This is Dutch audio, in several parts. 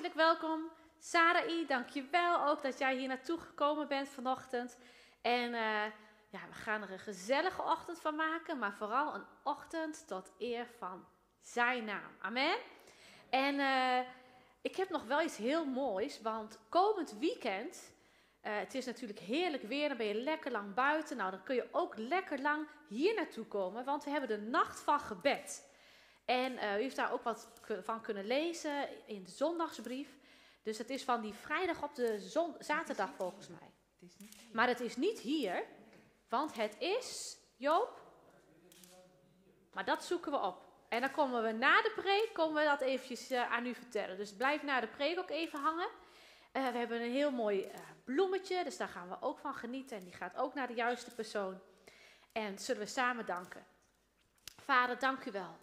hartelijk welkom. Sarai, dankjewel ook dat jij hier naartoe gekomen bent vanochtend. En uh, ja, we gaan er een gezellige ochtend van maken, maar vooral een ochtend tot eer van zijn naam. Amen. En uh, ik heb nog wel iets heel moois, want komend weekend, uh, het is natuurlijk heerlijk weer, dan ben je lekker lang buiten. Nou, dan kun je ook lekker lang hier naartoe komen, want we hebben de nacht van gebed. En uh, u heeft daar ook wat van kunnen lezen in de zondagsbrief. Dus het is van die vrijdag op de zon, zaterdag volgens mij. Maar het is niet hier, want het is, Joop? Maar dat zoeken we op. En dan komen we na de preek, komen we dat eventjes uh, aan u vertellen. Dus blijf na de preek ook even hangen. Uh, we hebben een heel mooi uh, bloemetje, dus daar gaan we ook van genieten. En die gaat ook naar de juiste persoon. En zullen we samen danken. Vader, dank u wel.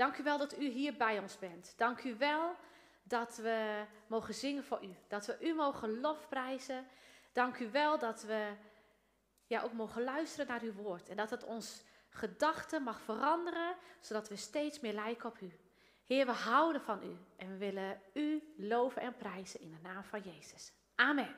Dank u wel dat u hier bij ons bent. Dank u wel dat we mogen zingen voor u. Dat we u mogen lofprijzen. Dank u wel dat we ja, ook mogen luisteren naar uw woord. En dat het ons gedachten mag veranderen, zodat we steeds meer lijken op u. Heer, we houden van u en we willen u loven en prijzen in de naam van Jezus. Amen.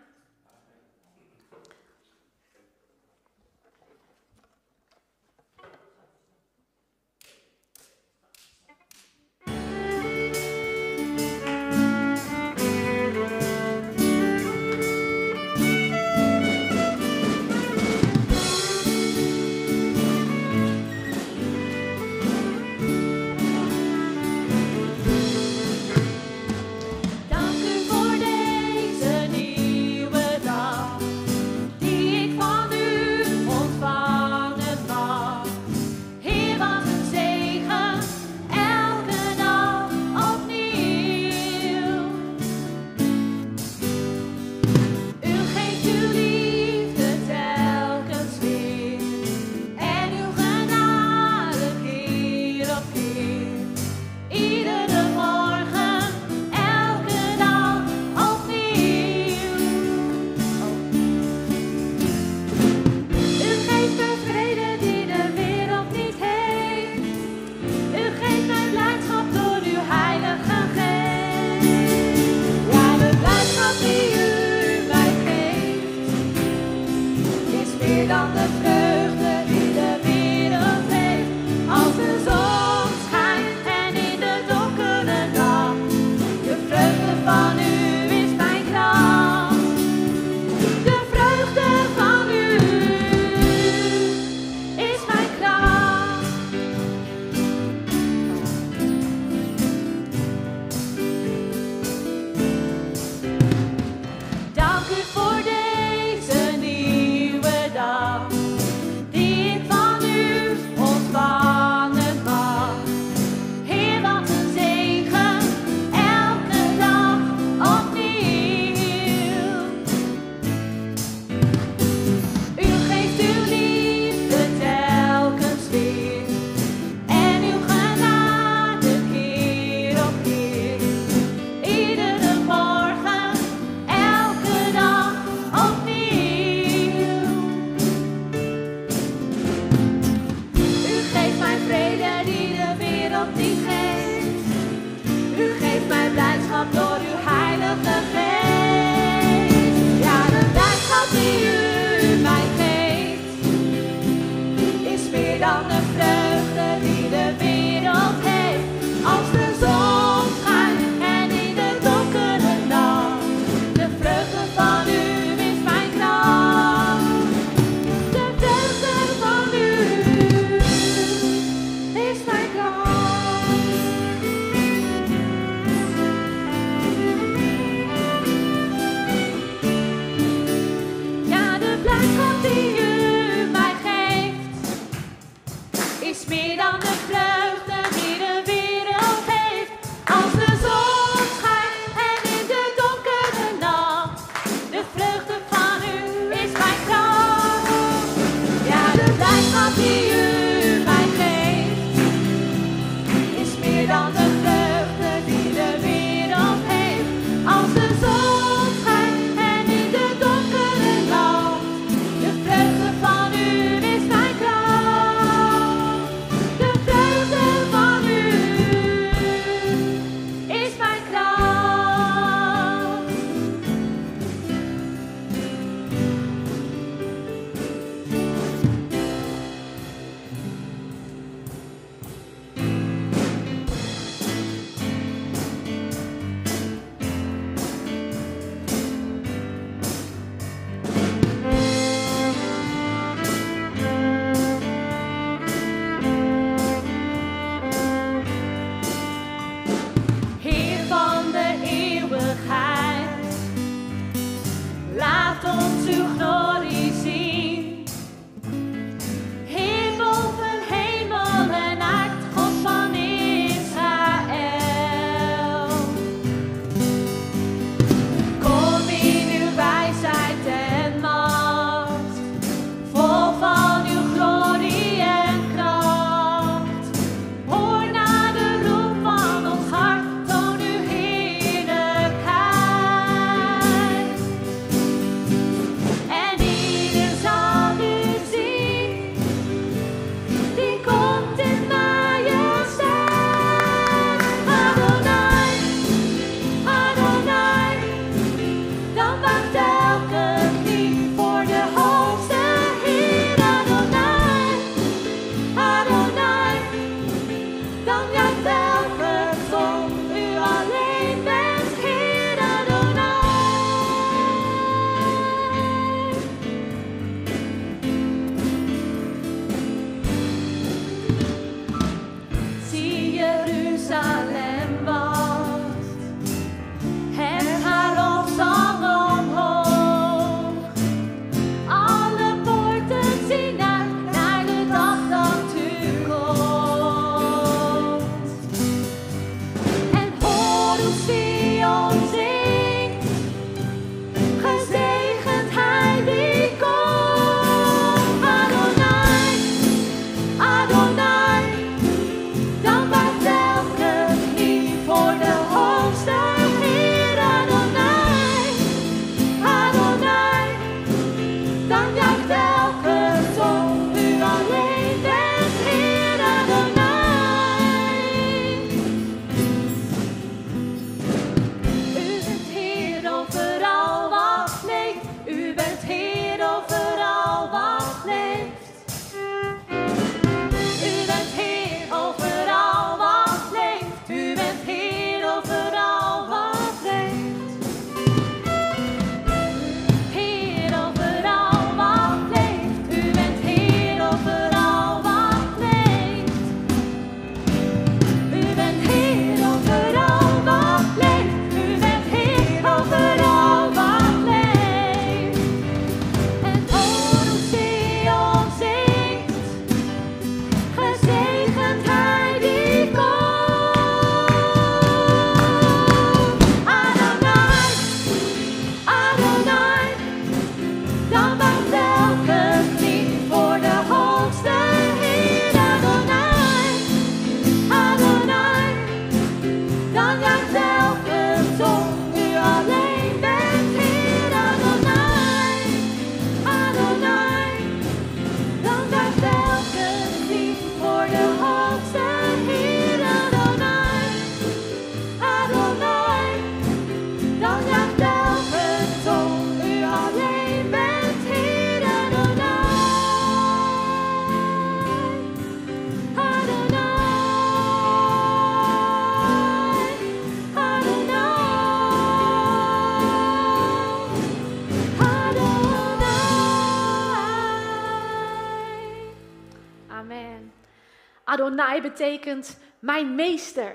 Adonai betekent mijn meester.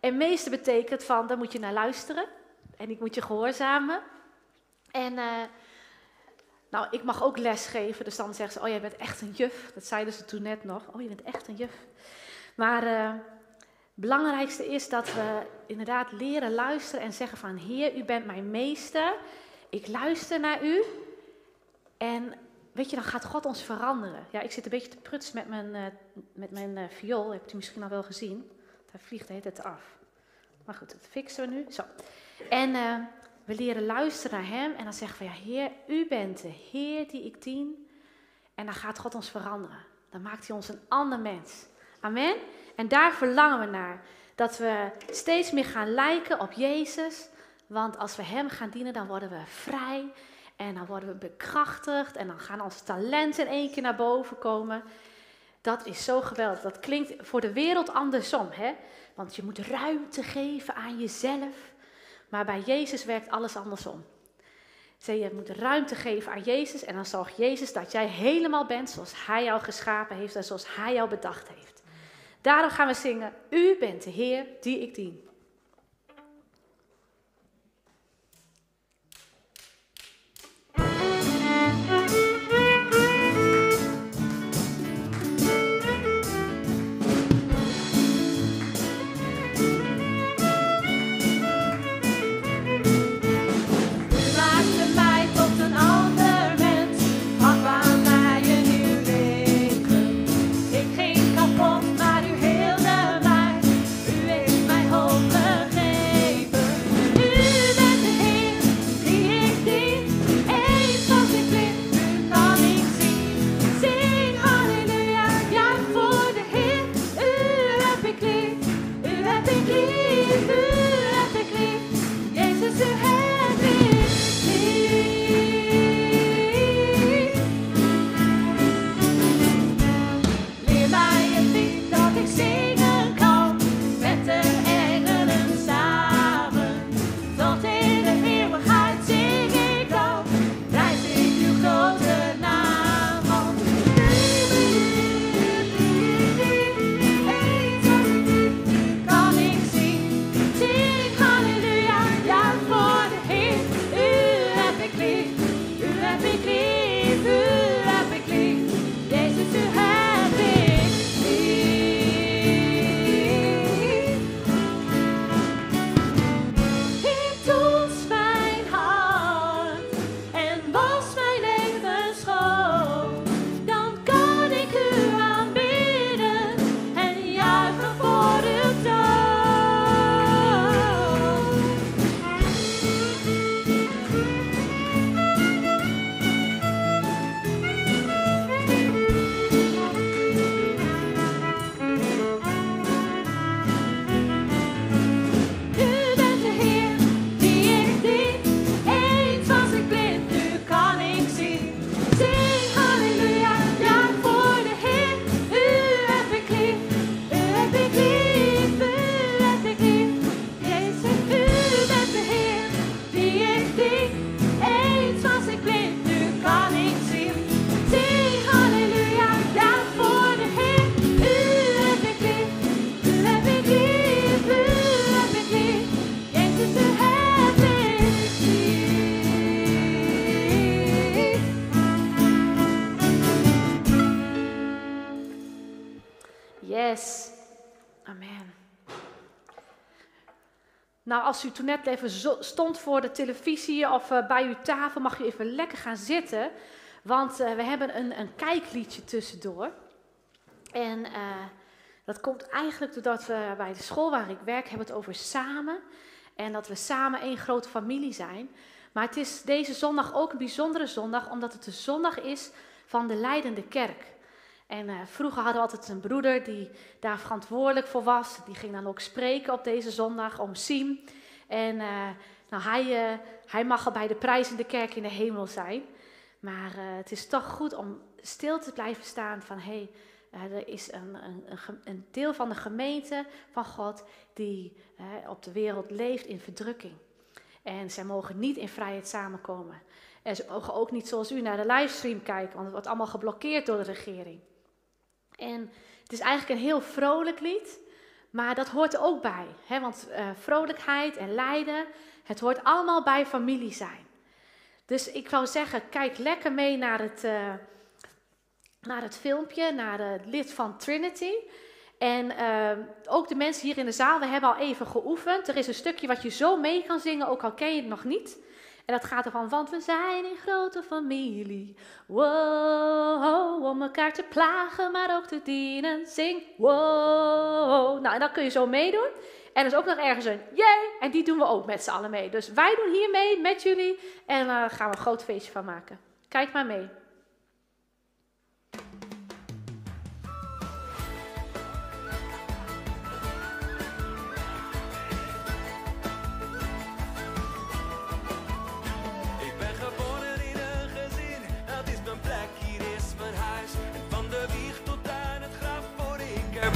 En meester betekent van, daar moet je naar luisteren. En ik moet je gehoorzamen. En uh, nou, ik mag ook les geven. Dus dan zeggen ze, oh, jij bent echt een juf. Dat zeiden ze toen net nog. Oh, je bent echt een juf. Maar het belangrijkste is dat we inderdaad leren luisteren en zeggen van, Heer, u bent mijn meester. Ik luister naar u. En weet je, dan gaat God ons veranderen. Ja, ik zit een beetje te prutsen met mijn, uh, met mijn uh, viool. Hebt u misschien al wel gezien. Hij vliegt hele tijd af. Maar goed, dat fixen we nu. Zo. En uh, we leren luisteren naar Hem. En dan zeggen we, ja Heer, U bent de Heer die ik dien. En dan gaat God ons veranderen. Dan maakt Hij ons een ander mens. Amen. En daar verlangen we naar. Dat we steeds meer gaan lijken op Jezus. Want als we Hem gaan dienen, dan worden we vrij. En dan worden we bekrachtigd. En dan gaan onze talenten in één keer naar boven komen. Dat is zo geweldig. Dat klinkt voor de wereld andersom. Hè? Want je moet ruimte geven aan jezelf. Maar bij Jezus werkt alles andersom. Je moet ruimte geven aan Jezus. En dan zorgt Jezus dat jij helemaal bent zoals Hij jou geschapen heeft. En zoals Hij jou bedacht heeft. Daarom gaan we zingen. U bent de Heer die ik dien. Nou, als u toen net even stond voor de televisie of uh, bij uw tafel, mag u even lekker gaan zitten. Want uh, we hebben een, een, kijkliedje tussendoor. En uh, dat komt eigenlijk doordat we bij de school waar ik werk hebben het over samen. En dat we samen één grote familie zijn. Maar het is deze zondag ook een bijzondere zondag, omdat het de zondag is van de leidende kerk. En uh, vroeger hadden we altijd een broeder die daar verantwoordelijk voor was. Die ging dan ook spreken op deze zondag om Siem. En uh, nou, hij, uh, hij mag al bij de prijs in de kerk in de hemel zijn. Maar het is toch goed om stil te blijven staan van... hey, er is een, een, een, deel van de gemeente van God die op de wereld leeft in verdrukking. En zij mogen niet in vrijheid samenkomen. En ze mogen ook niet zoals u naar de livestream kijken, want het wordt allemaal geblokkeerd door de regering. En het is eigenlijk een heel vrolijk lied, maar dat hoort er ook bij. Hè? Want uh, vrolijkheid en lijden, het hoort allemaal bij familie zijn. Dus ik zou zeggen, kijk lekker mee naar het, uh, naar het filmpje, naar het lid van Trinity. En uh, ook de mensen hier in de zaal, we hebben al even geoefend. Er is een stukje wat je zo mee kan zingen, ook al ken je het nog niet. En dat gaat ervan, want we zijn een grote familie. Wow, om elkaar te plagen, maar ook te dienen. Zing, wow. Nou, en dat kun je zo meedoen. En er is ook nog ergens een yay, en die doen we ook met z'n allen mee. Dus wij doen hier mee met jullie en daar uh, gaan we een groot feestje van maken. Kijk maar mee.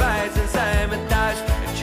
Erbij zijn, zijn we thuis. En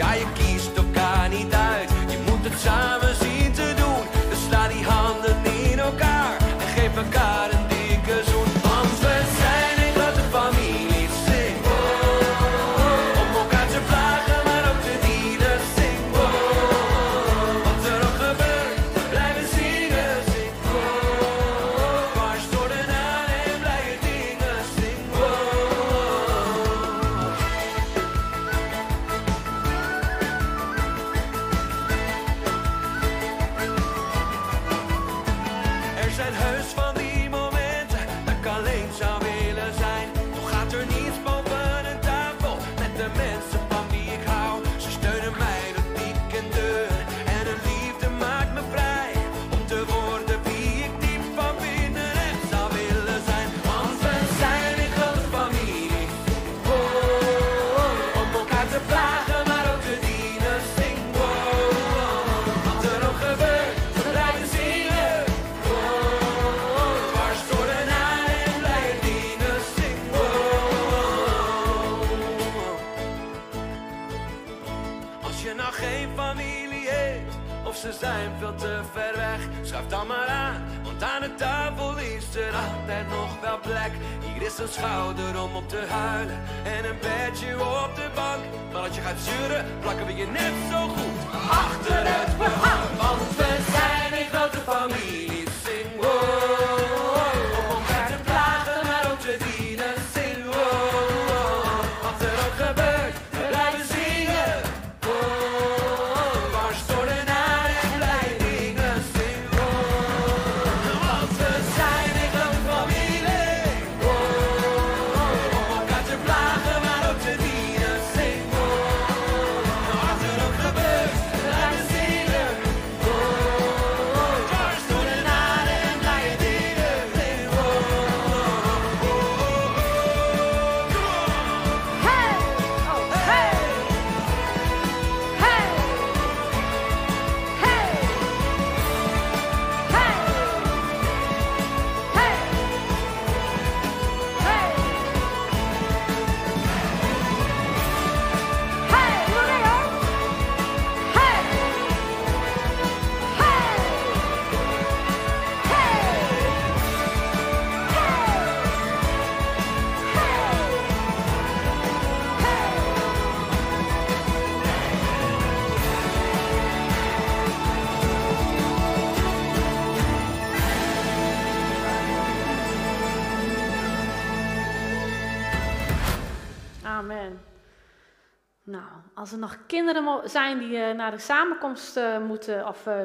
kinderen zijn die eh, naar de samenkomst eh, moeten, of eh,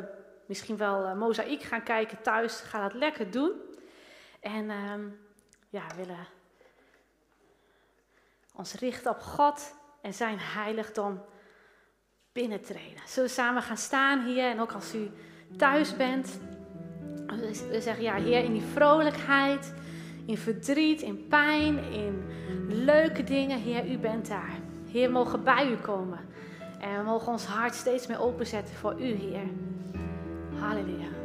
misschien wel mozaïek gaan kijken thuis, ga dat lekker doen. En ehm, ja, willen ons richten op God en zijn heiligdom binnentreden. Zullen we samen gaan staan hier en ook als u thuis bent. We zeggen ja, Heer, in die vrolijkheid, in verdriet, in pijn, in leuke dingen, Heer, u bent daar. Heer, mogen bij u komen. En we mogen ons hart steeds meer openzetten voor u, Heer. Halleluja.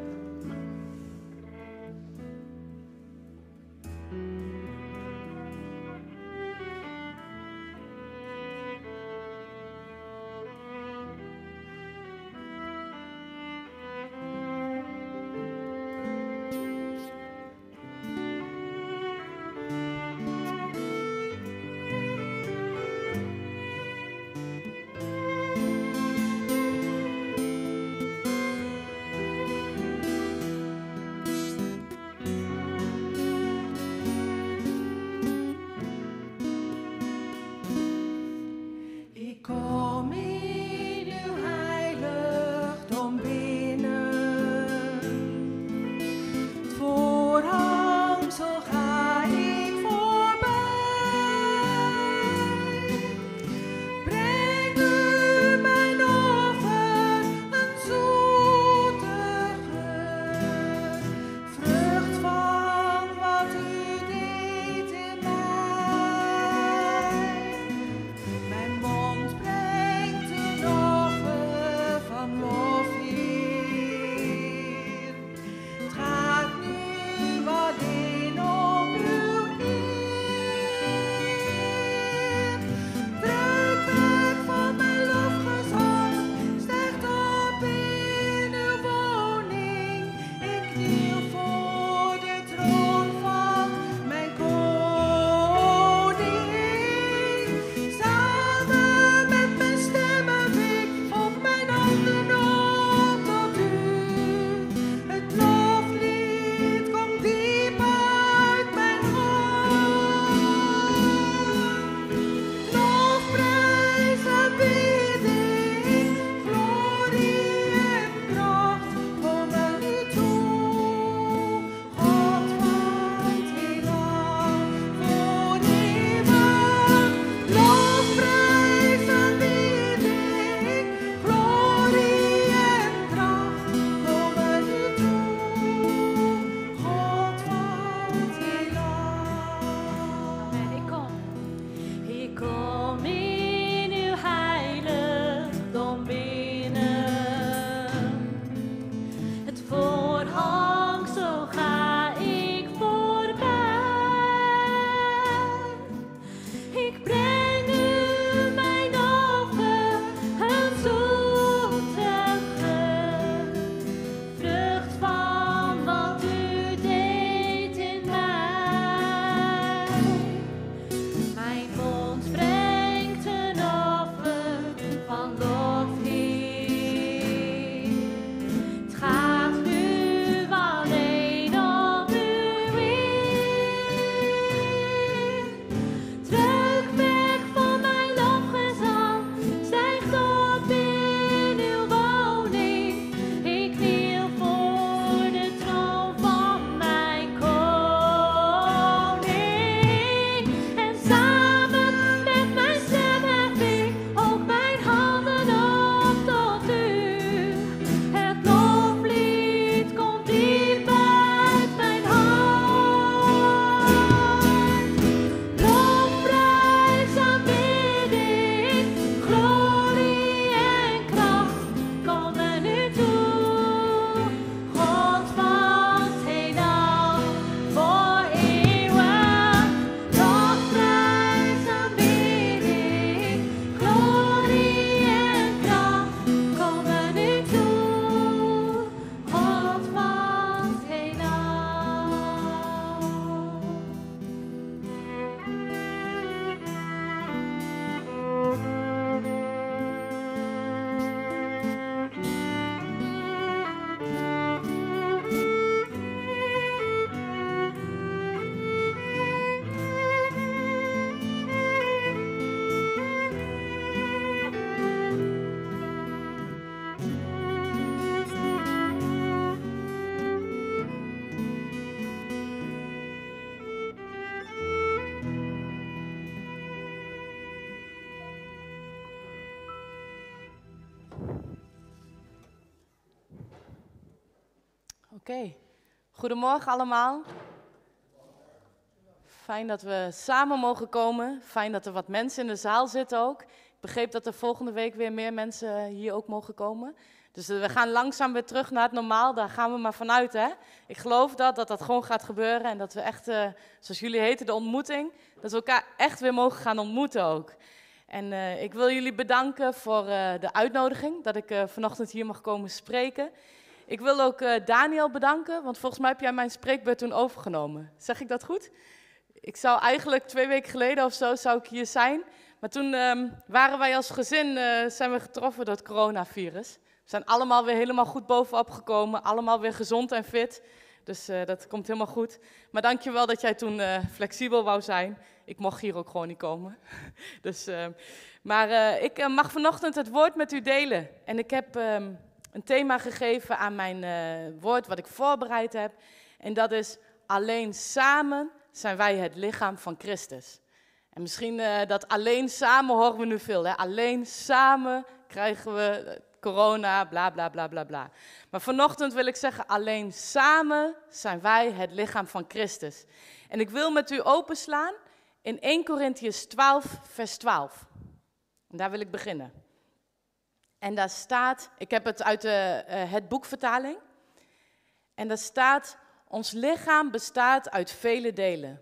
Oké, goedemorgen allemaal. Fijn dat we samen mogen komen. Fijn dat er wat mensen in de zaal zitten ook. Ik begreep dat er volgende week weer meer mensen hier ook mogen komen. Dus eh, we gaan langzaam weer terug naar het normaal. Daar gaan we maar vanuit. Hè? Ik geloof dat, dat dat gewoon gaat gebeuren. En dat we echt, uh, zoals jullie heten, de ontmoeting. Dat we elkaar echt weer mogen gaan ontmoeten ook. En uh, ik wil jullie bedanken voor de uitnodiging. Dat ik vanochtend hier mag komen spreken. Ik wil ook Daniel bedanken. Want volgens mij heb jij mijn spreekbeurt toen overgenomen. Zeg ik dat goed? Ik zou eigenlijk twee weken geleden of zo zou ik hier zijn. Maar toen um, waren wij als gezin zijn we getroffen door het coronavirus. We zijn allemaal weer helemaal goed bovenop gekomen, allemaal weer gezond en fit. Dus uh, dat komt helemaal goed. Maar dankjewel dat jij toen flexibel wou zijn. Ik mocht hier ook gewoon niet komen. dus, uh, maar ik mag vanochtend het woord met u delen. En ik heb um, een thema gegeven aan mijn woord wat ik voorbereid heb. En dat is alleen samen zijn wij het lichaam van Christus. En misschien dat alleen samen horen we nu veel. Hè? Alleen samen krijgen we corona, bla bla bla bla bla. Maar vanochtend wil ik zeggen, alleen samen zijn wij het lichaam van Christus. En ik wil met u openslaan in 1 Corinthians 12, vers 12. En daar wil ik beginnen. En daar staat, ik heb het uit de, uh, het boekvertaling. En daar staat, ons lichaam bestaat uit vele delen.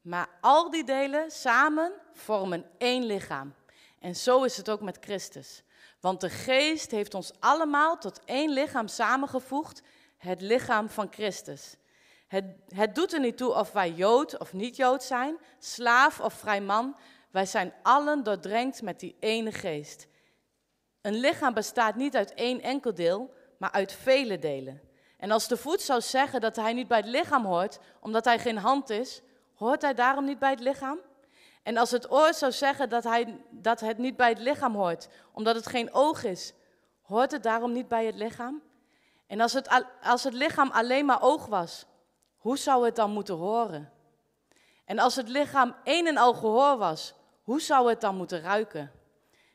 Maar al die delen samen vormen één lichaam. En zo is het ook met Christus. Want de geest heeft ons allemaal tot één lichaam samengevoegd, het lichaam van Christus. Het, het doet er niet toe of wij Jood of niet Jood zijn, slaaf of vrij man. Wij zijn allen doordrenkt met die ene geest. Een lichaam bestaat niet uit één enkel deel, maar uit vele delen. En als de voet zou zeggen dat hij niet bij het lichaam hoort, omdat hij geen hand is, hoort hij daarom niet bij het lichaam? En als het oor zou zeggen dat, hij, dat het niet bij het lichaam hoort, omdat het geen oog is, hoort het daarom niet bij het lichaam? En als het, als het lichaam alleen maar oog was, hoe zou het dan moeten horen? En als het lichaam één en al gehoor was, hoe zou het dan moeten ruiken?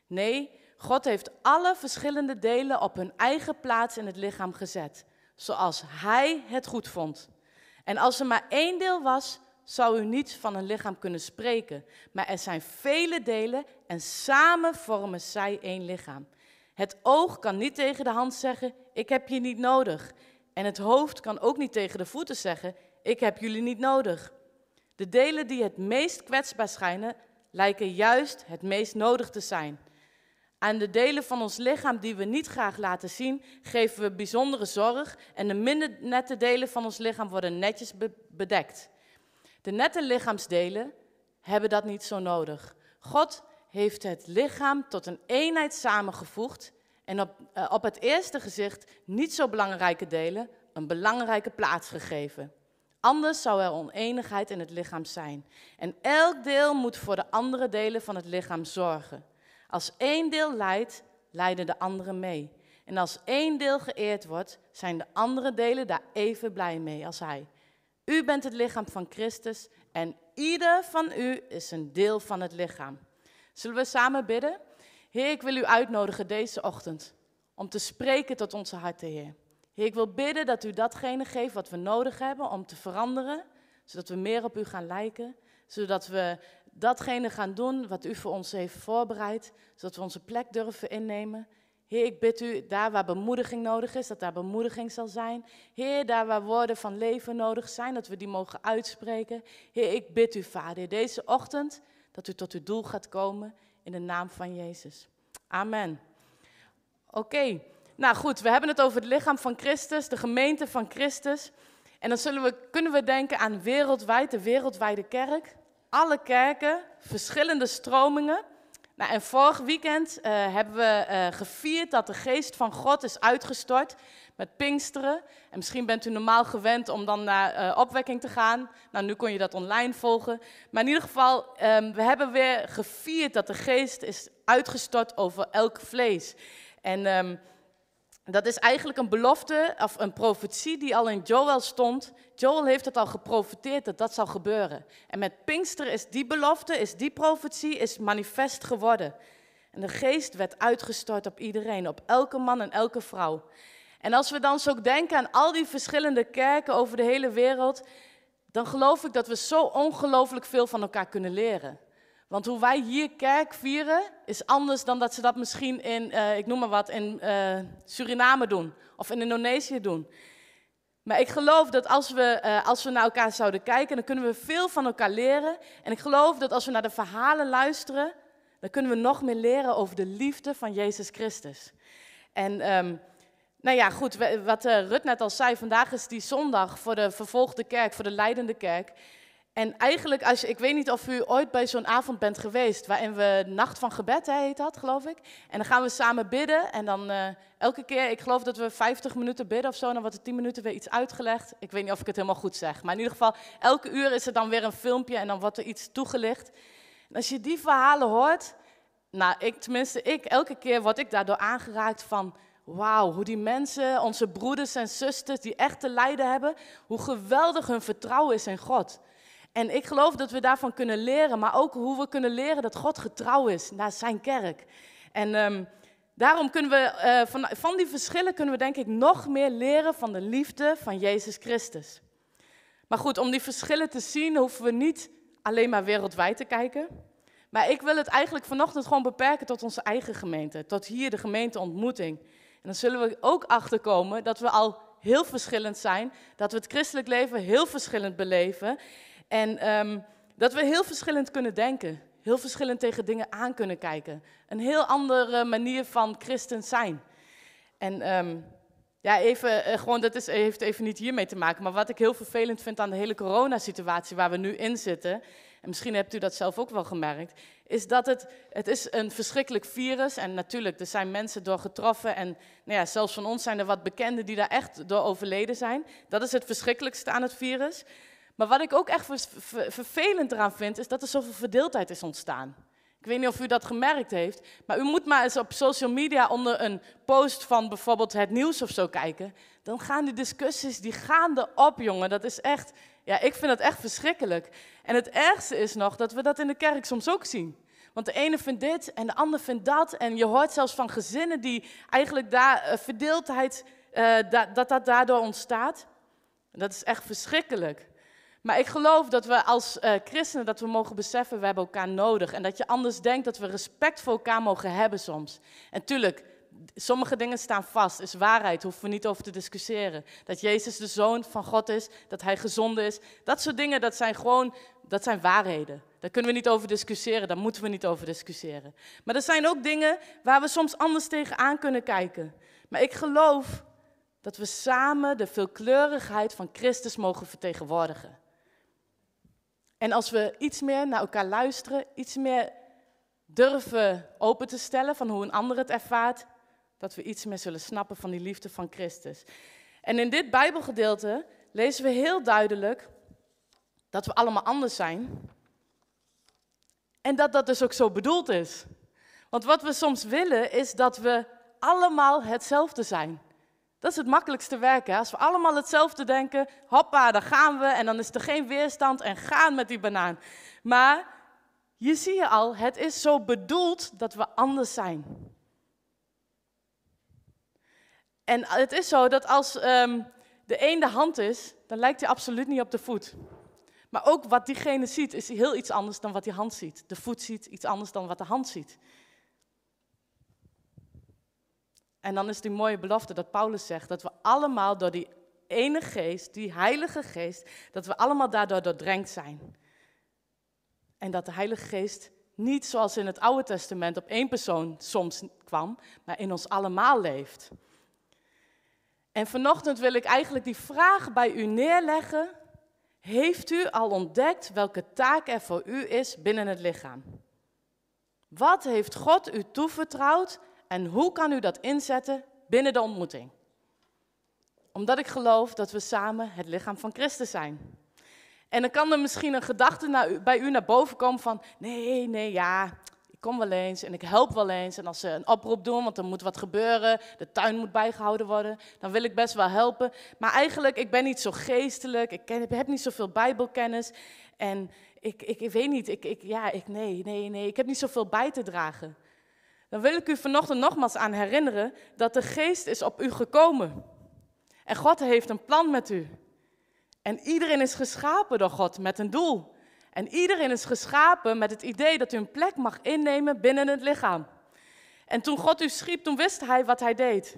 Nee, God heeft alle verschillende delen op hun eigen plaats in het lichaam gezet, zoals Hij het goed vond. En als er maar één deel was, zou u niet van een lichaam kunnen spreken. Maar er zijn vele delen en samen vormen zij één lichaam. Het oog kan niet tegen de hand zeggen, ik heb je niet nodig. En het hoofd kan ook niet tegen de voeten zeggen, ik heb jullie niet nodig. De delen die het meest kwetsbaar schijnen, lijken juist het meest nodig te zijn. Aan de delen van ons lichaam die we niet graag laten zien, geven we bijzondere zorg en de minder nette delen van ons lichaam worden netjes bedekt. De nette lichaamsdelen hebben dat niet zo nodig. God heeft het lichaam tot een eenheid samengevoegd en op, uh, op het eerste gezicht niet zo belangrijke delen een belangrijke plaats gegeven. Anders zou er oneenigheid in het lichaam zijn. En elk deel moet voor de andere delen van het lichaam zorgen. Als één deel lijdt, lijden de anderen mee. En als één deel geëerd wordt, zijn de andere delen daar even blij mee als hij. U bent het lichaam van Christus en ieder van u is een deel van het lichaam. Zullen we samen bidden? Heer, ik wil u uitnodigen deze ochtend om te spreken tot onze harten, Heer. Heer, ik wil bidden dat u datgene geeft wat we nodig hebben om te veranderen, zodat we meer op u gaan lijken, zodat we datgene gaan doen wat u voor ons heeft voorbereid, zodat we onze plek durven innemen. Heer, ik bid u, daar waar bemoediging nodig is, dat daar bemoediging zal zijn. Heer, daar waar woorden van leven nodig zijn, dat we die mogen uitspreken. Heer, ik bid u, Vader, deze ochtend, dat u tot uw doel gaat komen in de naam van Jezus. Amen. Oké, nou goed, we hebben het over het lichaam van Christus, de gemeente van Christus. En dan zullen we, kunnen we denken aan wereldwijd, de wereldwijde kerk. Alle kerken, verschillende stromingen. Nou, en vorig weekend uh, hebben we uh, gevierd dat de geest van God is uitgestort met Pinksteren. En misschien bent u normaal gewend om dan naar uh, opwekking te gaan. Nou, nu kon je dat online volgen. Maar in ieder geval, um, we hebben weer gevierd dat de geest is uitgestort over elk vlees. En um, dat is eigenlijk een belofte of een profetie die al in Joel stond. Joel heeft het al geprofeteerd dat dat zal gebeuren. En met Pinkster is die belofte, is die profetie, is manifest geworden. En de geest werd uitgestort op iedereen, op elke man en elke vrouw. En als we dan zo denken aan al die verschillende kerken over de hele wereld, dan geloof ik dat we zo ongelooflijk veel van elkaar kunnen leren. Want hoe wij hier kerk vieren, is anders dan dat ze dat misschien in, uh, ik noem maar wat, in uh, Suriname doen of in Indonesië doen. Maar ik geloof dat als we, uh, als we naar elkaar zouden kijken, dan kunnen we veel van elkaar leren. En ik geloof dat als we naar de verhalen luisteren, dan kunnen we nog meer leren over de liefde van Jezus Christus. En um, nou ja, goed, wat Rut net al zei, vandaag is die zondag voor de vervolgde kerk, voor de leidende kerk. En eigenlijk, als je, ik weet niet of u ooit bij zo'n avond bent geweest, waarin we Nacht van Gebed heet dat, geloof ik. En dan gaan we samen bidden en dan uh, elke keer, ik geloof dat we 50 minuten bidden of zo, dan wordt er 10 minuten weer iets uitgelegd. Ik weet niet of ik het helemaal goed zeg, maar in ieder geval, elke uur is er dan weer een filmpje en dan wordt er iets toegelicht. En als je die verhalen hoort, nou, ik, tenminste ik, elke keer word ik daardoor aangeraakt van, wauw, hoe die mensen, onze broeders en zusters die echt te lijden hebben, hoe geweldig hun vertrouwen is in God. En ik geloof dat we daarvan kunnen leren, maar ook hoe we kunnen leren dat God getrouw is naar zijn kerk. En um, daarom kunnen we, uh, van, van die verschillen kunnen we denk ik nog meer leren van de liefde van Jezus Christus. Maar goed, om die verschillen te zien hoeven we niet alleen maar wereldwijd te kijken. Maar ik wil het eigenlijk vanochtend gewoon beperken tot onze eigen gemeente, tot hier de gemeenteontmoeting. En dan zullen we ook achterkomen dat we al heel verschillend zijn, dat we het christelijk leven heel verschillend beleven en um, dat we heel verschillend kunnen denken, heel verschillend tegen dingen aan kunnen kijken. Een heel andere manier van christen zijn. En um, ja, even, uh, gewoon, dat heeft even niet hiermee te maken, maar wat ik heel vervelend vind aan de hele coronasituatie waar we nu in zitten, en misschien hebt u dat zelf ook wel gemerkt, is dat het, het is een verschrikkelijk virus. En natuurlijk, er zijn mensen door getroffen. En nou ja, zelfs van ons zijn er wat bekenden die daar echt door overleden zijn. Dat is het verschrikkelijkste aan het virus. Maar wat ik ook echt vervelend eraan vind, is dat er zoveel verdeeldheid is ontstaan. Ik weet niet of u dat gemerkt heeft, maar u moet maar eens op social media onder een post van bijvoorbeeld het nieuws of zo kijken. Dan gaan die discussies, die gaan erop, jongen. Dat is echt, ja, ik vind dat echt verschrikkelijk. En het ergste is nog dat we dat in de kerk soms ook zien. Want de ene vindt dit en de ander vindt dat. En je hoort zelfs van gezinnen die eigenlijk daar uh, verdeeldheid, da dat dat daardoor ontstaat. Dat is echt verschrikkelijk. Maar ik geloof dat we als uh, christenen, dat we mogen beseffen, we hebben elkaar nodig. En dat je anders denkt dat we respect voor elkaar mogen hebben soms. En tuurlijk, sommige dingen staan vast, is waarheid, hoeven we niet over te discussiëren. Dat Jezus de Zoon van God is, dat Hij gezond is. Dat soort dingen, dat zijn gewoon, dat zijn waarheden. Daar kunnen we niet over discussiëren, daar moeten we niet over discussiëren. Maar er zijn ook dingen waar we soms anders tegenaan kunnen kijken. Maar ik geloof dat we samen de veelkleurigheid van Christus mogen vertegenwoordigen. En als we iets meer naar elkaar luisteren, iets meer durven open te stellen van hoe een ander het ervaart, dat we iets meer zullen snappen van die liefde van Christus. En in dit Bijbelgedeelte lezen we heel duidelijk dat we allemaal anders zijn. En dat dat dus ook zo bedoeld is. Want wat we soms willen is dat we allemaal hetzelfde zijn. Dat is het makkelijkste werken. Als we allemaal hetzelfde denken, hoppa, daar gaan we en dan is er geen weerstand en gaan met die banaan. Maar je zie je al, het is zo bedoeld dat we anders zijn. En het is zo dat als um, de een de hand is, dan lijkt hij absoluut niet op de voet. Maar ook wat diegene ziet is heel iets anders dan wat die hand ziet. De voet ziet iets anders dan wat de hand ziet. En dan is die mooie belofte dat Paulus zegt dat we allemaal door die ene geest, die heilige geest, dat we allemaal daardoor doordrenkt zijn. En dat de heilige geest niet zoals in het Oude Testament op één persoon soms kwam, maar in ons allemaal leeft. En vanochtend wil ik eigenlijk die vraag bij u neerleggen. Heeft u al ontdekt welke taak er voor u is binnen het lichaam? Wat heeft God u toevertrouwd en hoe kan u dat inzetten binnen de ontmoeting? Omdat ik geloof dat we samen het lichaam van Christus zijn. En dan kan er misschien een gedachte bij u naar boven komen van, nee, nee, ja, ik kom wel eens en ik help wel eens. En als ze een oproep doen, want er moet wat gebeuren, de tuin moet bijgehouden worden, dan wil ik best wel helpen. Maar eigenlijk, ik ben niet zo geestelijk, ik, heb niet zoveel bijbelkennis. En ik, ik, ik weet niet, ik, ik, ja, ik, nee, nee, nee, ik heb niet zoveel bij te dragen. Dan wil ik u vanochtend nogmaals aan herinneren dat de geest is op u gekomen. En God heeft een plan met u. En iedereen is geschapen door God met een doel. En iedereen is geschapen met het idee dat u een plek mag innemen binnen het lichaam. En toen God u schiep, toen wist hij wat hij deed.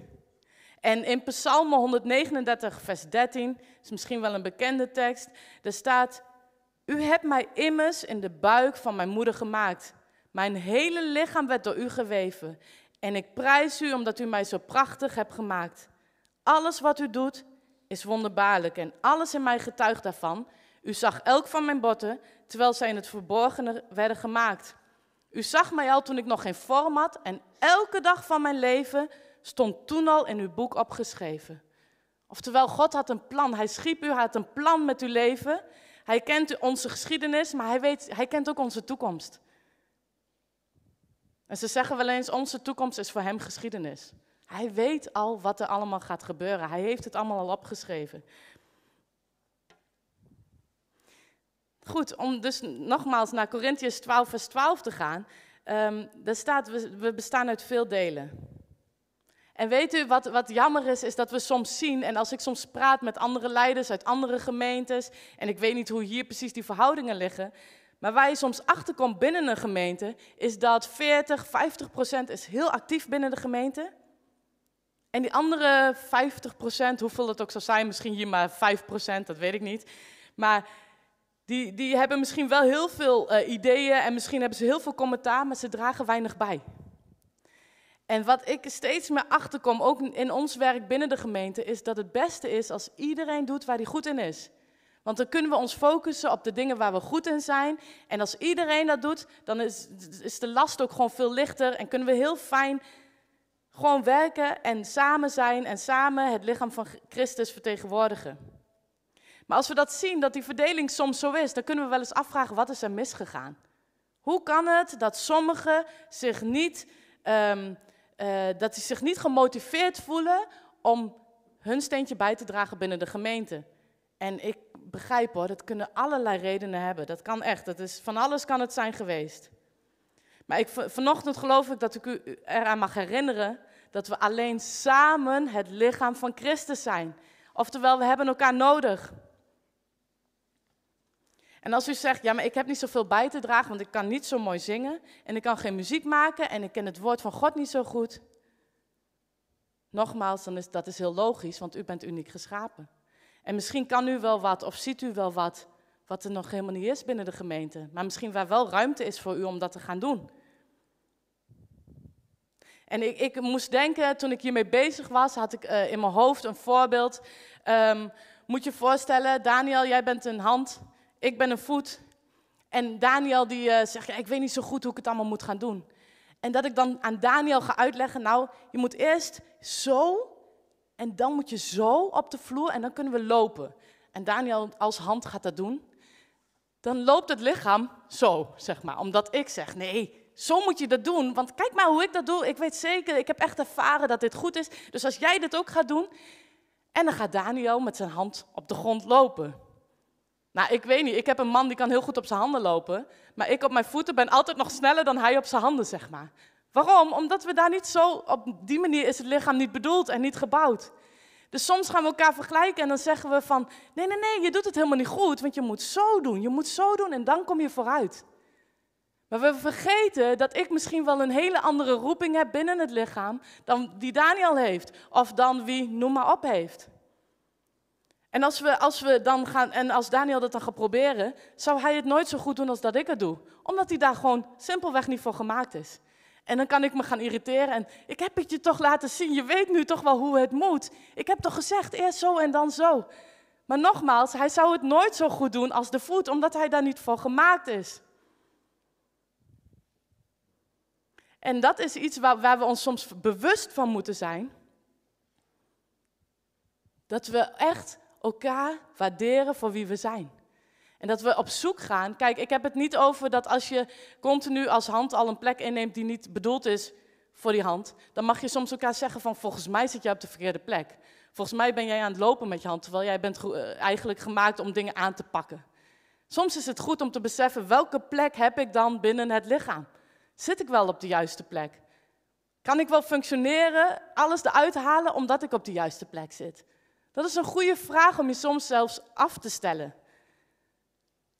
En in Psalm 139, vers 13, is misschien wel een bekende tekst, daar staat, U hebt mij immers in de buik van mijn moeder gemaakt. Mijn hele lichaam werd door u geweven. En ik prijs u omdat u mij zo prachtig hebt gemaakt. Alles wat u doet is wonderbaarlijk en alles in mij getuigt daarvan. U zag elk van mijn botten, terwijl zij in het verborgene werden gemaakt. U zag mij al toen ik nog geen vorm had en elke dag van mijn leven stond toen al in uw boek opgeschreven. Oftewel, God had een plan. Hij schiep u, hij had een plan met uw leven. Hij kent onze geschiedenis, maar hij, weet, hij kent ook onze toekomst. En ze zeggen wel eens, onze toekomst is voor hem geschiedenis. Hij weet al wat er allemaal gaat gebeuren. Hij heeft het allemaal al opgeschreven. Goed, om dus nogmaals naar Corinthians 12, vers 12 te gaan. Um, daar staat, we, we bestaan uit veel delen. En weet u wat, wat jammer is, is dat we soms zien, en als ik soms praat met andere leiders uit andere gemeentes, en ik weet niet hoe hier precies die verhoudingen liggen, maar waar je soms achterkomt binnen een gemeente, is dat 40, 50 procent is heel actief binnen de gemeente. En die andere 50 procent, hoeveel het ook zou zijn, misschien hier maar 5 procent, dat weet ik niet. Maar die, die hebben misschien wel heel veel uh, ideeën en misschien hebben ze heel veel commentaar, maar ze dragen weinig bij. En wat ik steeds meer achterkom, ook in ons werk binnen de gemeente, is dat het beste is als iedereen doet waar hij goed in is. Want dan kunnen we ons focussen op de dingen waar we goed in zijn. En als iedereen dat doet, dan is, is de last ook gewoon veel lichter en kunnen we heel fijn gewoon werken en samen zijn en samen het lichaam van Christus vertegenwoordigen. Maar als we dat zien, dat die verdeling soms zo is, dan kunnen we wel eens afvragen, wat is er misgegaan? Hoe kan het dat sommigen zich niet, um, uh, dat ze zich niet gemotiveerd voelen om hun steentje bij te dragen binnen de gemeente? En ik begrijp hoor, dat kunnen allerlei redenen hebben. Dat kan echt, dat is, van alles kan het zijn geweest. Maar ik, vanochtend geloof ik dat ik u eraan mag herinneren dat we alleen samen het lichaam van Christus zijn. Oftewel, we hebben elkaar nodig. En als u zegt, ja, maar ik heb niet zoveel bij te dragen, want ik kan niet zo mooi zingen en ik kan geen muziek maken en ik ken het woord van God niet zo goed. Nogmaals, dan is, dat is heel logisch, want u bent uniek geschapen. En misschien kan u wel wat of ziet u wel wat wat er nog helemaal niet is binnen de gemeente, maar misschien waar wel ruimte is voor u om dat te gaan doen. En ik, ik moest denken, toen ik hiermee bezig was, had ik uh, in mijn hoofd een voorbeeld. Um, moet je voorstellen, Daniel, jij bent een hand, ik ben een voet. En Daniel die uh, zegt, ja, ik weet niet zo goed hoe ik het allemaal moet gaan doen. En dat ik dan aan Daniel ga uitleggen, nou, je moet eerst zo en dan moet je zo op de vloer en dan kunnen we lopen. En Daniel als hand gaat dat doen. Dan loopt het lichaam zo, zeg maar. Omdat ik zeg, nee, zo moet je dat doen. Want kijk maar hoe ik dat doe. Ik weet zeker, ik heb echt ervaren dat dit goed is. Dus als jij dit ook gaat doen. En dan gaat Daniel met zijn hand op de grond lopen. Nou, ik weet niet. Ik heb een man die kan heel goed op zijn handen lopen. Maar ik op mijn voeten ben altijd nog sneller dan hij op zijn handen, zeg maar. Waarom? Omdat we daar niet zo, op die manier is het lichaam niet bedoeld en niet gebouwd. Dus soms gaan we elkaar vergelijken en dan zeggen we van, nee, nee, nee, je doet het helemaal niet goed, want je moet zo doen, je moet zo doen en dan kom je vooruit. Maar we vergeten dat ik misschien wel een hele andere roeping heb binnen het lichaam dan die Daniel heeft, of dan wie noem maar op heeft. En als we, als we dan gaan, en als Daniel dat dan gaat proberen, zou hij het nooit zo goed doen als dat ik het doe. Omdat hij daar gewoon simpelweg niet voor gemaakt is. En dan kan ik me gaan irriteren en ik heb het je toch laten zien, je weet nu toch wel hoe het moet. Ik heb toch gezegd, eerst zo en dan zo. Maar nogmaals, hij zou het nooit zo goed doen als de voet, omdat hij daar niet voor gemaakt is. En dat is iets waar, waar we ons soms bewust van moeten zijn. Dat we echt elkaar waarderen voor wie we zijn. En dat we op zoek gaan. Kijk, ik heb het niet over dat als je continu als hand al een plek inneemt die niet bedoeld is voor die hand, dan mag je soms elkaar zeggen van volgens mij zit jij op de verkeerde plek. Volgens mij ben jij aan het lopen met je hand, terwijl jij bent eh, eigenlijk gemaakt om dingen aan te pakken. Soms is het goed om te beseffen welke plek heb ik dan binnen het lichaam. Zit ik wel op de juiste plek? Kan ik wel functioneren, alles eruit halen, omdat ik op de juiste plek zit? Dat is een goede vraag om je soms zelfs af te stellen.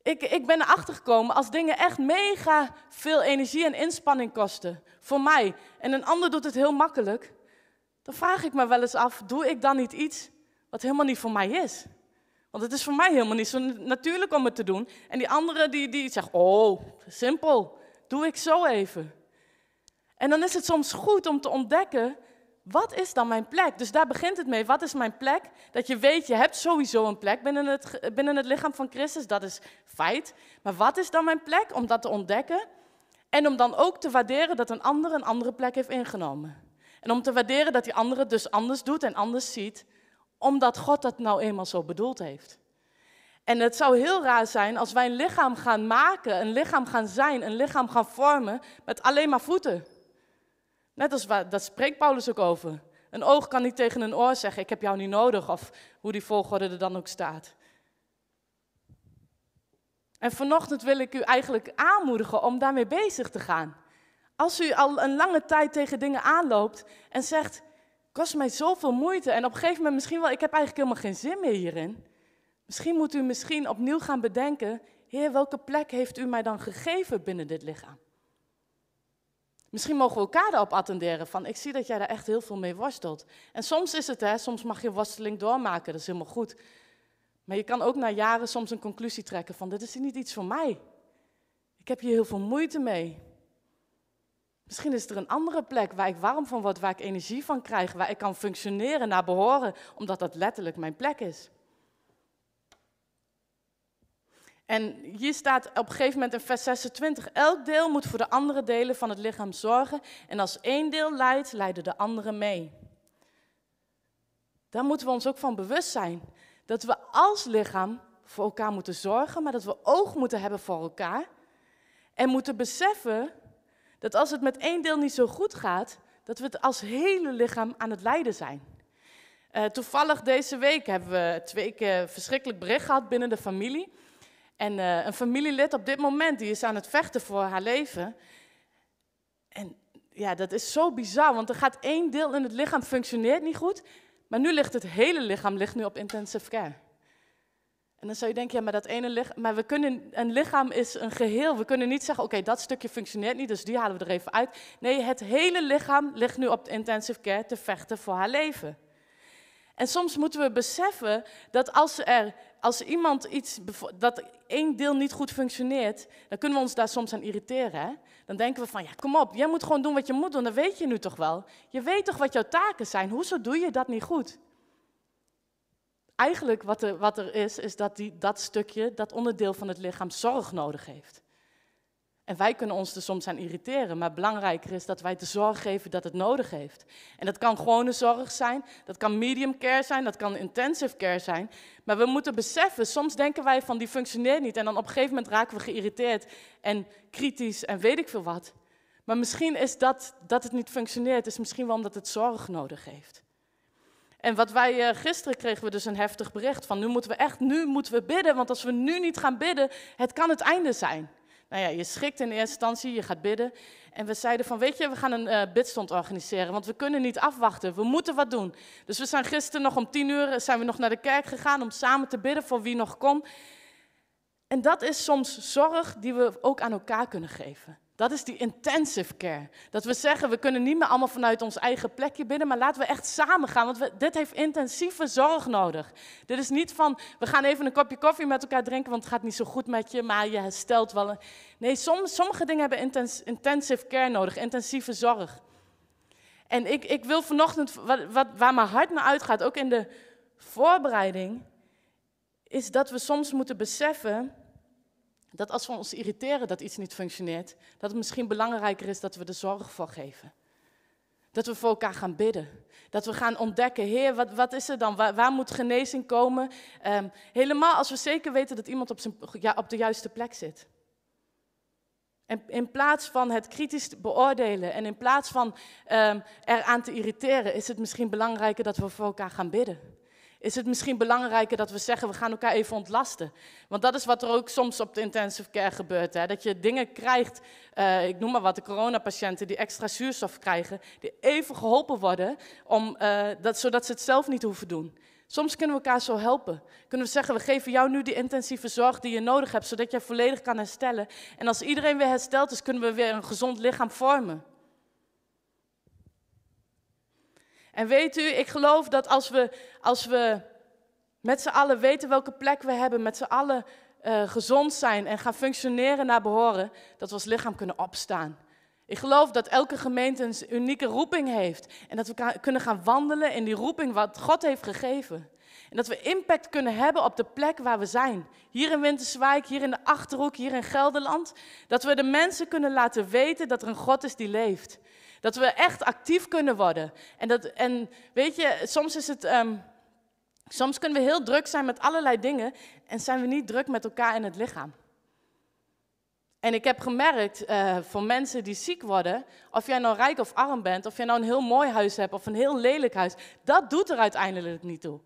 Ik, ik ben erachter gekomen, als dingen echt mega veel energie en inspanning kosten, voor mij, en een ander doet het heel makkelijk, dan vraag ik me wel eens af, doe ik dan niet iets wat helemaal niet voor mij is? Want het is voor mij helemaal niet zo natuurlijk om het te doen. En die andere die, die zegt, oh, simpel, doe ik zo even. En dan is het soms goed om te ontdekken, wat is dan mijn plek? Dus daar begint het mee. Wat is mijn plek? Dat je weet, je hebt sowieso een plek binnen het, binnen het lichaam van Christus, dat is feit. Maar wat is dan mijn plek? Om dat te ontdekken. En om dan ook te waarderen dat een ander een andere plek heeft ingenomen. En om te waarderen dat die andere het dus anders doet en anders ziet, omdat God dat nou eenmaal zo bedoeld heeft. En het zou heel raar zijn als wij een lichaam gaan maken, een lichaam gaan zijn, een lichaam gaan vormen met alleen maar voeten. Net als waar, dat spreekt Paulus ook over. Een oog kan niet tegen een oor zeggen, ik heb jou niet nodig, of hoe die volgorde er dan ook staat. En vanochtend wil ik u eigenlijk aanmoedigen om daarmee bezig te gaan. Als u al een lange tijd tegen dingen aanloopt en zegt, kost mij zoveel moeite en op een gegeven moment misschien wel, ik heb eigenlijk helemaal geen zin meer hierin. Misschien moet u misschien opnieuw gaan bedenken, Heer, welke plek heeft u mij dan gegeven binnen dit lichaam? Misschien mogen we elkaar daarop attenderen van, ik zie dat jij daar echt heel veel mee worstelt. En soms is het, hè, soms mag je worsteling doormaken, dat is helemaal goed. Maar je kan ook na jaren soms een conclusie trekken van, dit is niet iets voor mij. Ik heb hier heel veel moeite mee. Misschien is er een andere plek waar ik warm van word, waar ik energie van krijg, waar ik kan functioneren naar behoren, omdat dat letterlijk mijn plek is. En hier staat op een gegeven moment in vers 26, elk deel moet voor de andere delen van het lichaam zorgen en als één deel leidt, leiden de anderen mee. Daar moeten we ons ook van bewust zijn, dat we als lichaam voor elkaar moeten zorgen, maar dat we oog moeten hebben voor elkaar en moeten beseffen dat als het met één deel niet zo goed gaat, dat we het als hele lichaam aan het lijden zijn. Uh, toevallig deze week hebben we twee keer verschrikkelijk bericht gehad binnen de familie. En uh, een familielid op dit moment, die is aan het vechten voor haar leven. En ja, dat is zo bizar, want er gaat één deel in het lichaam functioneert niet goed, maar nu ligt het hele lichaam ligt nu op intensive care. En dan zou je denken, ja, maar dat ene lichaam, maar we kunnen, een lichaam is een geheel. We kunnen niet zeggen, oké, dat stukje functioneert niet, dus die halen we er even uit. Nee, het hele lichaam ligt nu op intensive care te vechten voor haar leven. En soms moeten we beseffen dat als er, als iemand iets, dat één deel niet goed functioneert, dan kunnen we ons daar soms aan irriteren. Hè? Dan denken we van, ja, kom op, jij moet gewoon doen wat je moet doen, dat weet je nu toch wel. Je weet toch wat jouw taken zijn, hoezo doe je dat niet goed? Eigenlijk wat er, wat er is, is dat die, dat stukje, dat onderdeel van het lichaam zorg nodig heeft. En wij kunnen ons er soms aan irriteren, maar belangrijker is dat wij de zorg geven dat het nodig heeft. En dat kan gewone zorg zijn, dat kan medium care zijn, dat kan intensive care zijn. Maar we moeten beseffen, soms denken wij van die functioneert niet en dan op een gegeven moment raken we geïrriteerd en kritisch en weet ik veel wat. Maar misschien is dat, dat het niet functioneert, is misschien wel omdat het zorg nodig heeft. En wat wij uh, gisteren kregen we dus een heftig bericht van nu moeten we echt, nu moeten we bidden, want als we nu niet gaan bidden, het kan het einde zijn. Nou ja, je schikt in eerste instantie, je gaat bidden. En we zeiden van, weet je, we gaan een uh, bidstond organiseren, want we kunnen niet afwachten, we moeten wat doen. Dus we zijn gisteren nog om tien uur, eh, zijn we nog naar de kerk gegaan om samen te bidden voor wie nog kon. En dat is soms zorg die we ook aan elkaar kunnen geven. Dat is die intensive care. Dat we zeggen, we kunnen niet meer allemaal vanuit ons eigen plekje bidden, maar laten we echt samen gaan, want we, dit heeft intensieve zorg nodig. Dit is niet van, we gaan even een kopje koffie met elkaar drinken, want het gaat niet zo goed met je, maar je herstelt wel. Nee, sommige dingen hebben intens, intensive care nodig, intensieve zorg. En ik, ik wil vanochtend, wat, waar mijn hart naar uitgaat, ook in de voorbereiding, is dat we soms moeten beseffen dat als we ons irriteren dat iets niet functioneert, dat het misschien belangrijker is dat we er zorg voor geven. Dat we voor elkaar gaan bidden. Dat we gaan ontdekken, Heer, wat, wat is er dan? Waar, moet genezing komen? Ehm, helemaal als we zeker weten dat iemand op, zijn, ja, op de juiste plek zit. En in plaats van het kritisch beoordelen en in plaats van um, eraan te irriteren, is het misschien belangrijker dat we voor elkaar gaan bidden. Is het misschien belangrijker dat we zeggen, we gaan elkaar even ontlasten. Want dat is wat er ook soms op de intensive care gebeurt. Hè? Dat je dingen krijgt, uh, ik noem maar wat, de coronapatiënten die extra zuurstof krijgen, die even geholpen worden, om, uh, dat, zodat ze het zelf niet hoeven doen. Soms kunnen we elkaar zo helpen. Kunnen we zeggen, we geven jou nu die intensieve zorg die je nodig hebt, zodat jij volledig kan herstellen. En als iedereen weer hersteld is, kunnen we weer een gezond lichaam vormen. En weet u, ik geloof dat als we, als we met z'n allen weten welke plek we hebben, met z'n allen uh, gezond zijn en gaan functioneren naar behoren, dat we als lichaam kunnen opstaan. Ik geloof dat elke gemeente een unieke roeping heeft. En dat we kunnen gaan wandelen in die roeping wat God heeft gegeven. En dat we impact kunnen hebben op de plek waar we zijn. Hier in Winterswijk, hier in de Achterhoek, hier in Gelderland. Dat we de mensen kunnen laten weten dat er een God is die leeft. Dat we echt actief kunnen worden. En, dat, en weet je, soms is het. Um, soms kunnen we heel druk zijn met allerlei dingen. En zijn we niet druk met elkaar in het lichaam. En ik heb gemerkt, uh, voor mensen die ziek worden, of jij nou rijk of arm bent, of jij nou een heel mooi huis hebt of een heel lelijk huis, dat doet er uiteindelijk niet toe.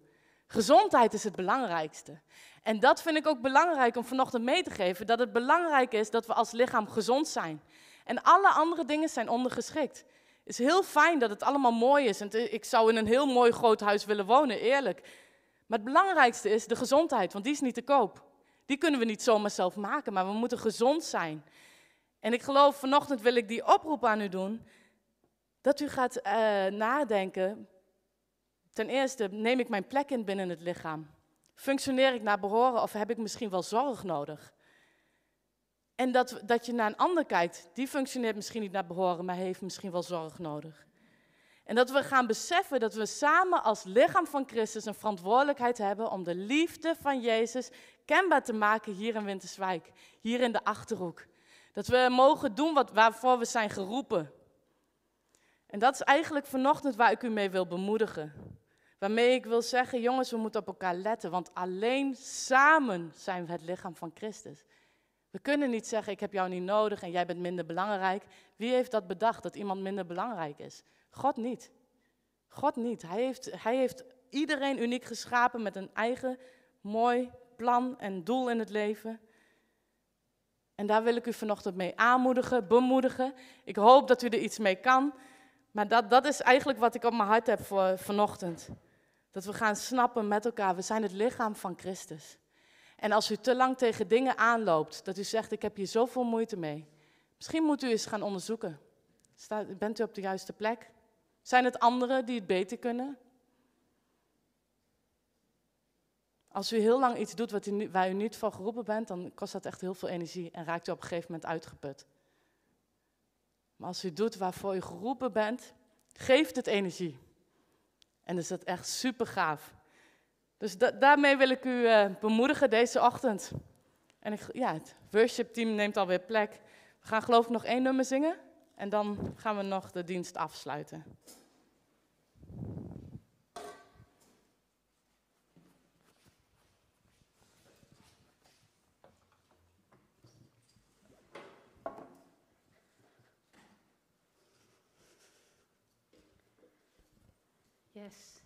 Gezondheid is het belangrijkste. En dat vind ik ook belangrijk om vanochtend mee te geven, dat het belangrijk is dat we als lichaam gezond zijn. En alle andere dingen zijn ondergeschikt. Het is heel fijn dat het allemaal mooi is. En ik zou in een heel mooi groot huis willen wonen, eerlijk. Maar het belangrijkste is de gezondheid, want die is niet te koop. Die kunnen we niet zomaar zelf maken, maar we moeten gezond zijn. En ik geloof, vanochtend wil ik die oproep aan u doen, dat u gaat uh, nadenken. Ten eerste, neem ik mijn plek in binnen het lichaam? Functioneer ik naar behoren of heb ik misschien wel zorg nodig? En dat, dat je naar een ander kijkt, die functioneert misschien niet naar behoren, maar heeft misschien wel zorg nodig. En dat we gaan beseffen dat we samen als lichaam van Christus een verantwoordelijkheid hebben om de liefde van Jezus kenbaar te maken hier in Winterswijk, hier in de Achterhoek. Dat we mogen doen wat, waarvoor we zijn geroepen. En dat is eigenlijk vanochtend waar ik u mee wil bemoedigen. Waarmee ik wil zeggen, jongens, we moeten op elkaar letten, want alleen samen zijn we het lichaam van Christus. We kunnen niet zeggen, ik heb jou niet nodig en jij bent minder belangrijk. Wie heeft dat bedacht, dat iemand minder belangrijk is? God niet. God niet. Hij heeft, hij heeft iedereen uniek geschapen met een eigen mooi plan en doel in het leven. En daar wil ik u vanochtend mee aanmoedigen, bemoedigen. Ik hoop dat u er iets mee kan. Maar dat, dat is eigenlijk wat ik op mijn hart heb voor vanochtend. Dat we gaan snappen met elkaar, we zijn het lichaam van Christus. En als u te lang tegen dingen aanloopt, dat u zegt, ik heb hier zoveel moeite mee. Misschien moet u eens gaan onderzoeken. bent u op de juiste plek? Zijn het anderen die het beter kunnen? Als u heel lang iets doet wat u, waar u niet voor geroepen bent, dan kost dat echt heel veel energie en raakt u op een gegeven moment uitgeput. Maar als u doet waarvoor u geroepen bent, geeft het energie. En is dat echt super gaaf. Dus daarmee wil ik u uh, bemoedigen deze ochtend. En ik, ja, het worship team neemt alweer plek. We gaan geloof ik nog één nummer zingen. En dan gaan we nog de dienst afsluiten. Yes.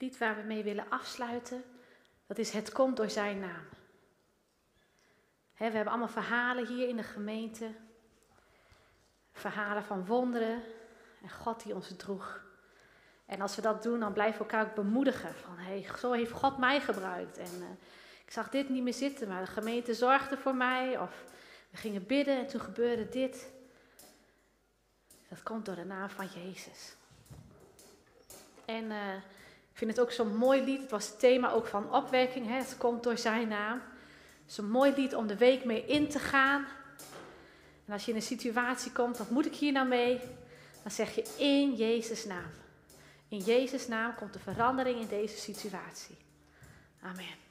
Lied waar we mee willen afsluiten, dat is Het komt door zijn naam. we hebben allemaal verhalen hier in de gemeente. Verhalen van wonderen en God die ons droeg. En als we dat doen, dan blijven we elkaar ook bemoedigen. Van, hey, zo heeft God mij gebruikt. En uh, ik zag dit niet meer zitten, maar de gemeente zorgde voor mij. Of we gingen bidden en toen gebeurde dit. Dat komt door de naam van Jezus. En uh, ik vind het ook zo'n mooi lied. Het was het thema ook van opwekking. Hè? Het komt door zijn naam. Een mooi lied om de week mee in te gaan. En als je in een situatie komt, wat moet ik hier nou mee? Dan zeg je in Jezus' naam. In Jezus' naam komt de verandering in deze situatie. Amen.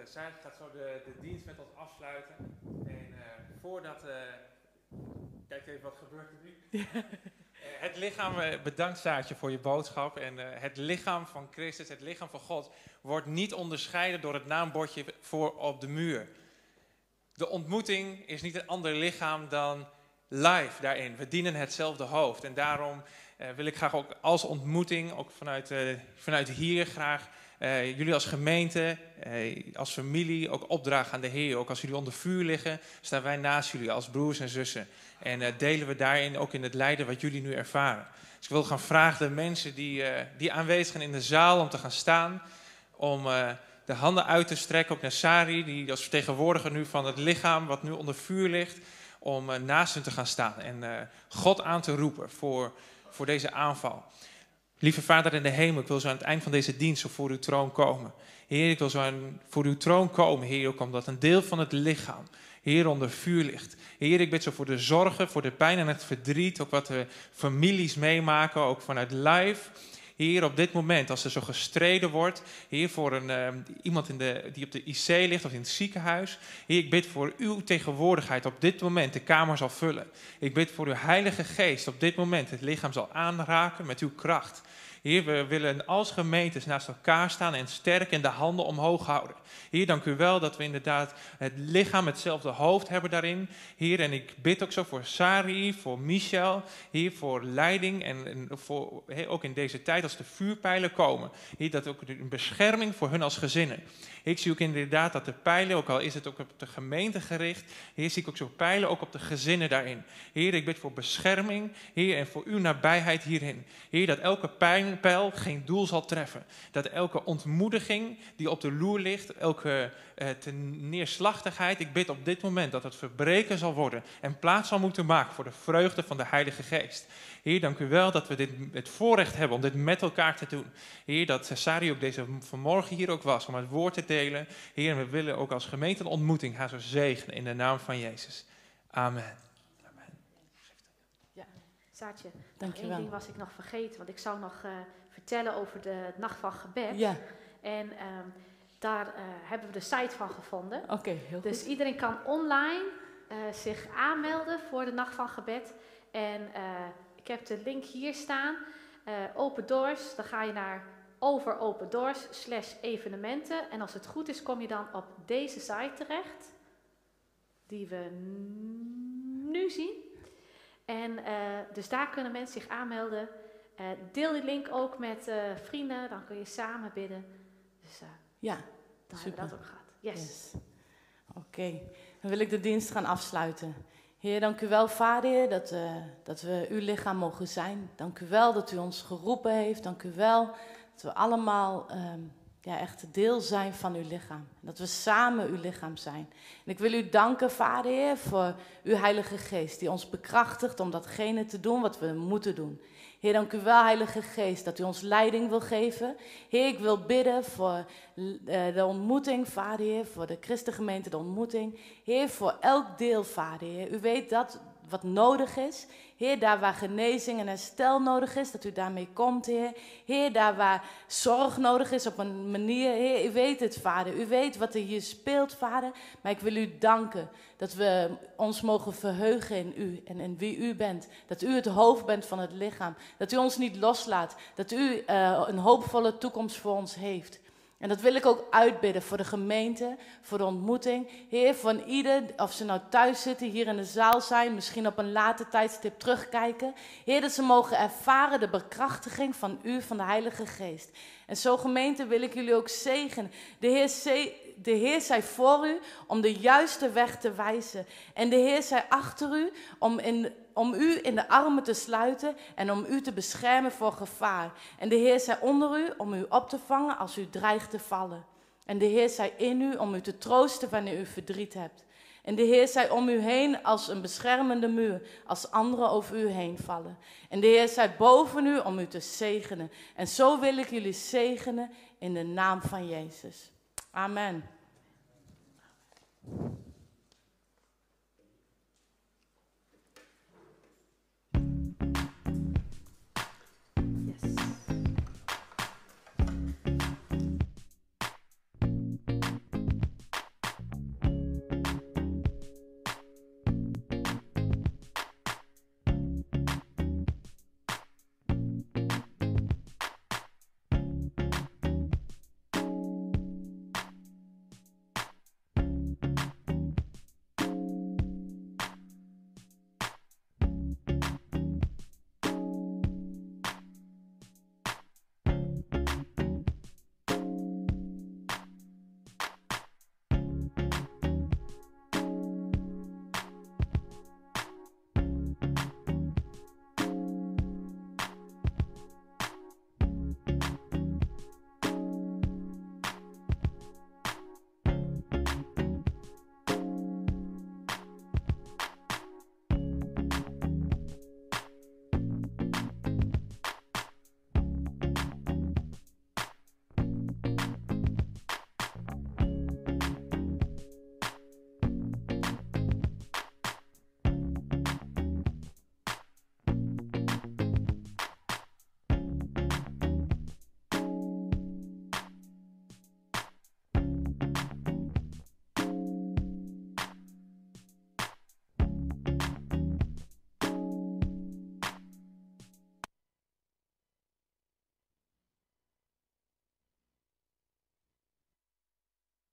Uh, zij gaat zo de, de dienst met ons afsluiten. En eh, voordat. eh kijk even wat gebeurt er nu. Het lichaam bedankt Saartje voor je boodschap. En het lichaam van Christus, het lichaam van God, wordt niet onderscheiden door het naambordje voor op de muur. De ontmoeting is niet een ander lichaam dan live daarin. We dienen hetzelfde hoofd. En daarom wil ik graag ook als ontmoeting, ook vanuit, vanuit hier graag eh, jullie als gemeente, eh, als familie ook opdragen aan de Heer. Ook als jullie onder vuur liggen, staan wij naast jullie als broers en zussen. En eh, delen we daarin ook in het lijden wat jullie nu ervaren. Dus ik wil gaan vragen de mensen die, die aanwezig zijn in de zaal om te gaan staan. Om de handen uit te strekken, ook naar Sari, die als vertegenwoordiger nu van het lichaam wat nu onder vuur ligt. Om naast hen te gaan staan en God aan te roepen voor, voor deze aanval. Lieve Vader in de hemel, ik wil zo aan het eind van deze dienst voor uw troon komen. Heer, ik wil zo aan, voor uw troon komen, Heer, ook omdat een deel van het lichaam, Heer, onder vuur ligt. Heer, ik bid zo voor de zorgen, voor de pijn en het verdriet, ook wat de families meemaken, ook vanuit live. Heer, op dit moment, als er zo gestreden wordt, Heer, voor een, ehm, iemand in de, die op de IC ligt of in het ziekenhuis. Heer, ik bid voor uw tegenwoordigheid op dit moment de kamer zal vullen. Ik bid voor uw Heilige Geest op dit moment het lichaam zal aanraken met uw kracht. Heer, we willen als gemeentes naast elkaar staan en sterk in de handen omhoog houden. Heer, dank u wel dat we inderdaad het lichaam hetzelfde hoofd hebben daarin. Heer, en ik bid ook zo voor Sari, voor Michel, Heer, voor leiding en, en voor, ook in deze tijd als de vuurpijlen komen. Heer, dat ook een bescherming voor hun als gezinnen. Ik zie ook inderdaad dat de pijlen, ook al is het ook op de gemeente gericht, Heer, zie ik ook zo pijlen ook op de gezinnen daarin. Heer, ik bid voor bescherming, Heer, en voor uw nabijheid hierin. Heer, dat elke pijl geen doel zal treffen. Dat elke ontmoediging die op de loer ligt, elke eh, neerslachtigheid, ik bid op dit moment dat het verbreken zal worden en plaats zal moeten maken voor de vreugde van de Heilige Geest. Heer, dank u wel dat we dit, het voorrecht hebben om dit met elkaar te doen. Heer, dat Sari ook deze vanmorgen hier ook was om het woord te delen. Heer, en we willen ook als gemeente een ontmoeting haar zo zegenen in de naam van Jezus. Amen. Amen. Ja, Saartje, Dank je één wel. ding was ik nog vergeten, want ik zou nog eh, vertellen over de nacht van gebed. Ja, En ehm, daar eh, hebben we de site van gevonden. oké, heel Dus goed. iedereen kan online eh, zich aanmelden voor de nacht van gebed. En eh, ik heb de link hier staan. eh, open Doors. Dan ga je naar over Open Doors slash evenementen. En als het goed is, kom je dan op deze site terecht. Die we nu zien. En eh, dus daar kunnen mensen zich aanmelden. Eh, deel die link ook met vrienden. Dan kun je samen bidden. Dus Ja, dan Super. hebben we dat ook gehad. Yes. yes. Oké, dan wil ik de dienst gaan afsluiten. Heer, dank u wel, Vader, dat, eh, dat we uw lichaam mogen zijn. Dank u wel dat u ons geroepen heeft. Dank u wel dat we allemaal ehm, ja, echt deel zijn van uw lichaam. Dat we samen uw lichaam zijn. En ik wil u danken, Vader, voor uw Heilige Geest, die ons bekrachtigt om datgene te doen wat we moeten doen. Heer, dank u wel, Heilige Geest, dat u ons leiding wil geven. Heer, ik wil bidden voor eh, de ontmoeting, Vader, Heer, voor de Christengemeente, de ontmoeting. Heer, voor elk deel, Vader, Heer. U weet dat wat nodig is. Heer, daar waar genezing en herstel nodig is, dat u daarmee komt, Heer. Heer, daar waar zorg nodig is op een manier, Heer, u weet het, Vader. U weet wat er hier speelt, Vader. Maar ik wil u danken dat we ons mogen verheugen in u en in wie u bent. Dat u het hoofd bent van het lichaam. Dat u ons niet loslaat. Dat u eh, een hoopvolle toekomst voor ons heeft. En dat wil ik ook uitbidden voor de gemeente, voor de ontmoeting. Heer, van ieder, of ze nou thuis zitten, hier in de zaal zijn, misschien op een later tijdstip terugkijken. Heer, dat ze mogen ervaren de bekrachtiging van u, van de Heilige Geest. En zo gemeente wil ik jullie ook zegenen. De Heer, de Heer zij voor u om de juiste weg te wijzen. En de Heer zij achter u om, in, om u in de armen te sluiten en om u te beschermen voor gevaar. En de Heer zij onder u om u op te vangen als u dreigt te vallen. En de Heer zij in u om u te troosten wanneer u verdriet hebt. En de Heer zij om u heen als een beschermende muur, als anderen over u heen vallen. En de Heer zij boven u om u te zegenen. En zo wil ik jullie zegenen in de naam van Jezus. Amen.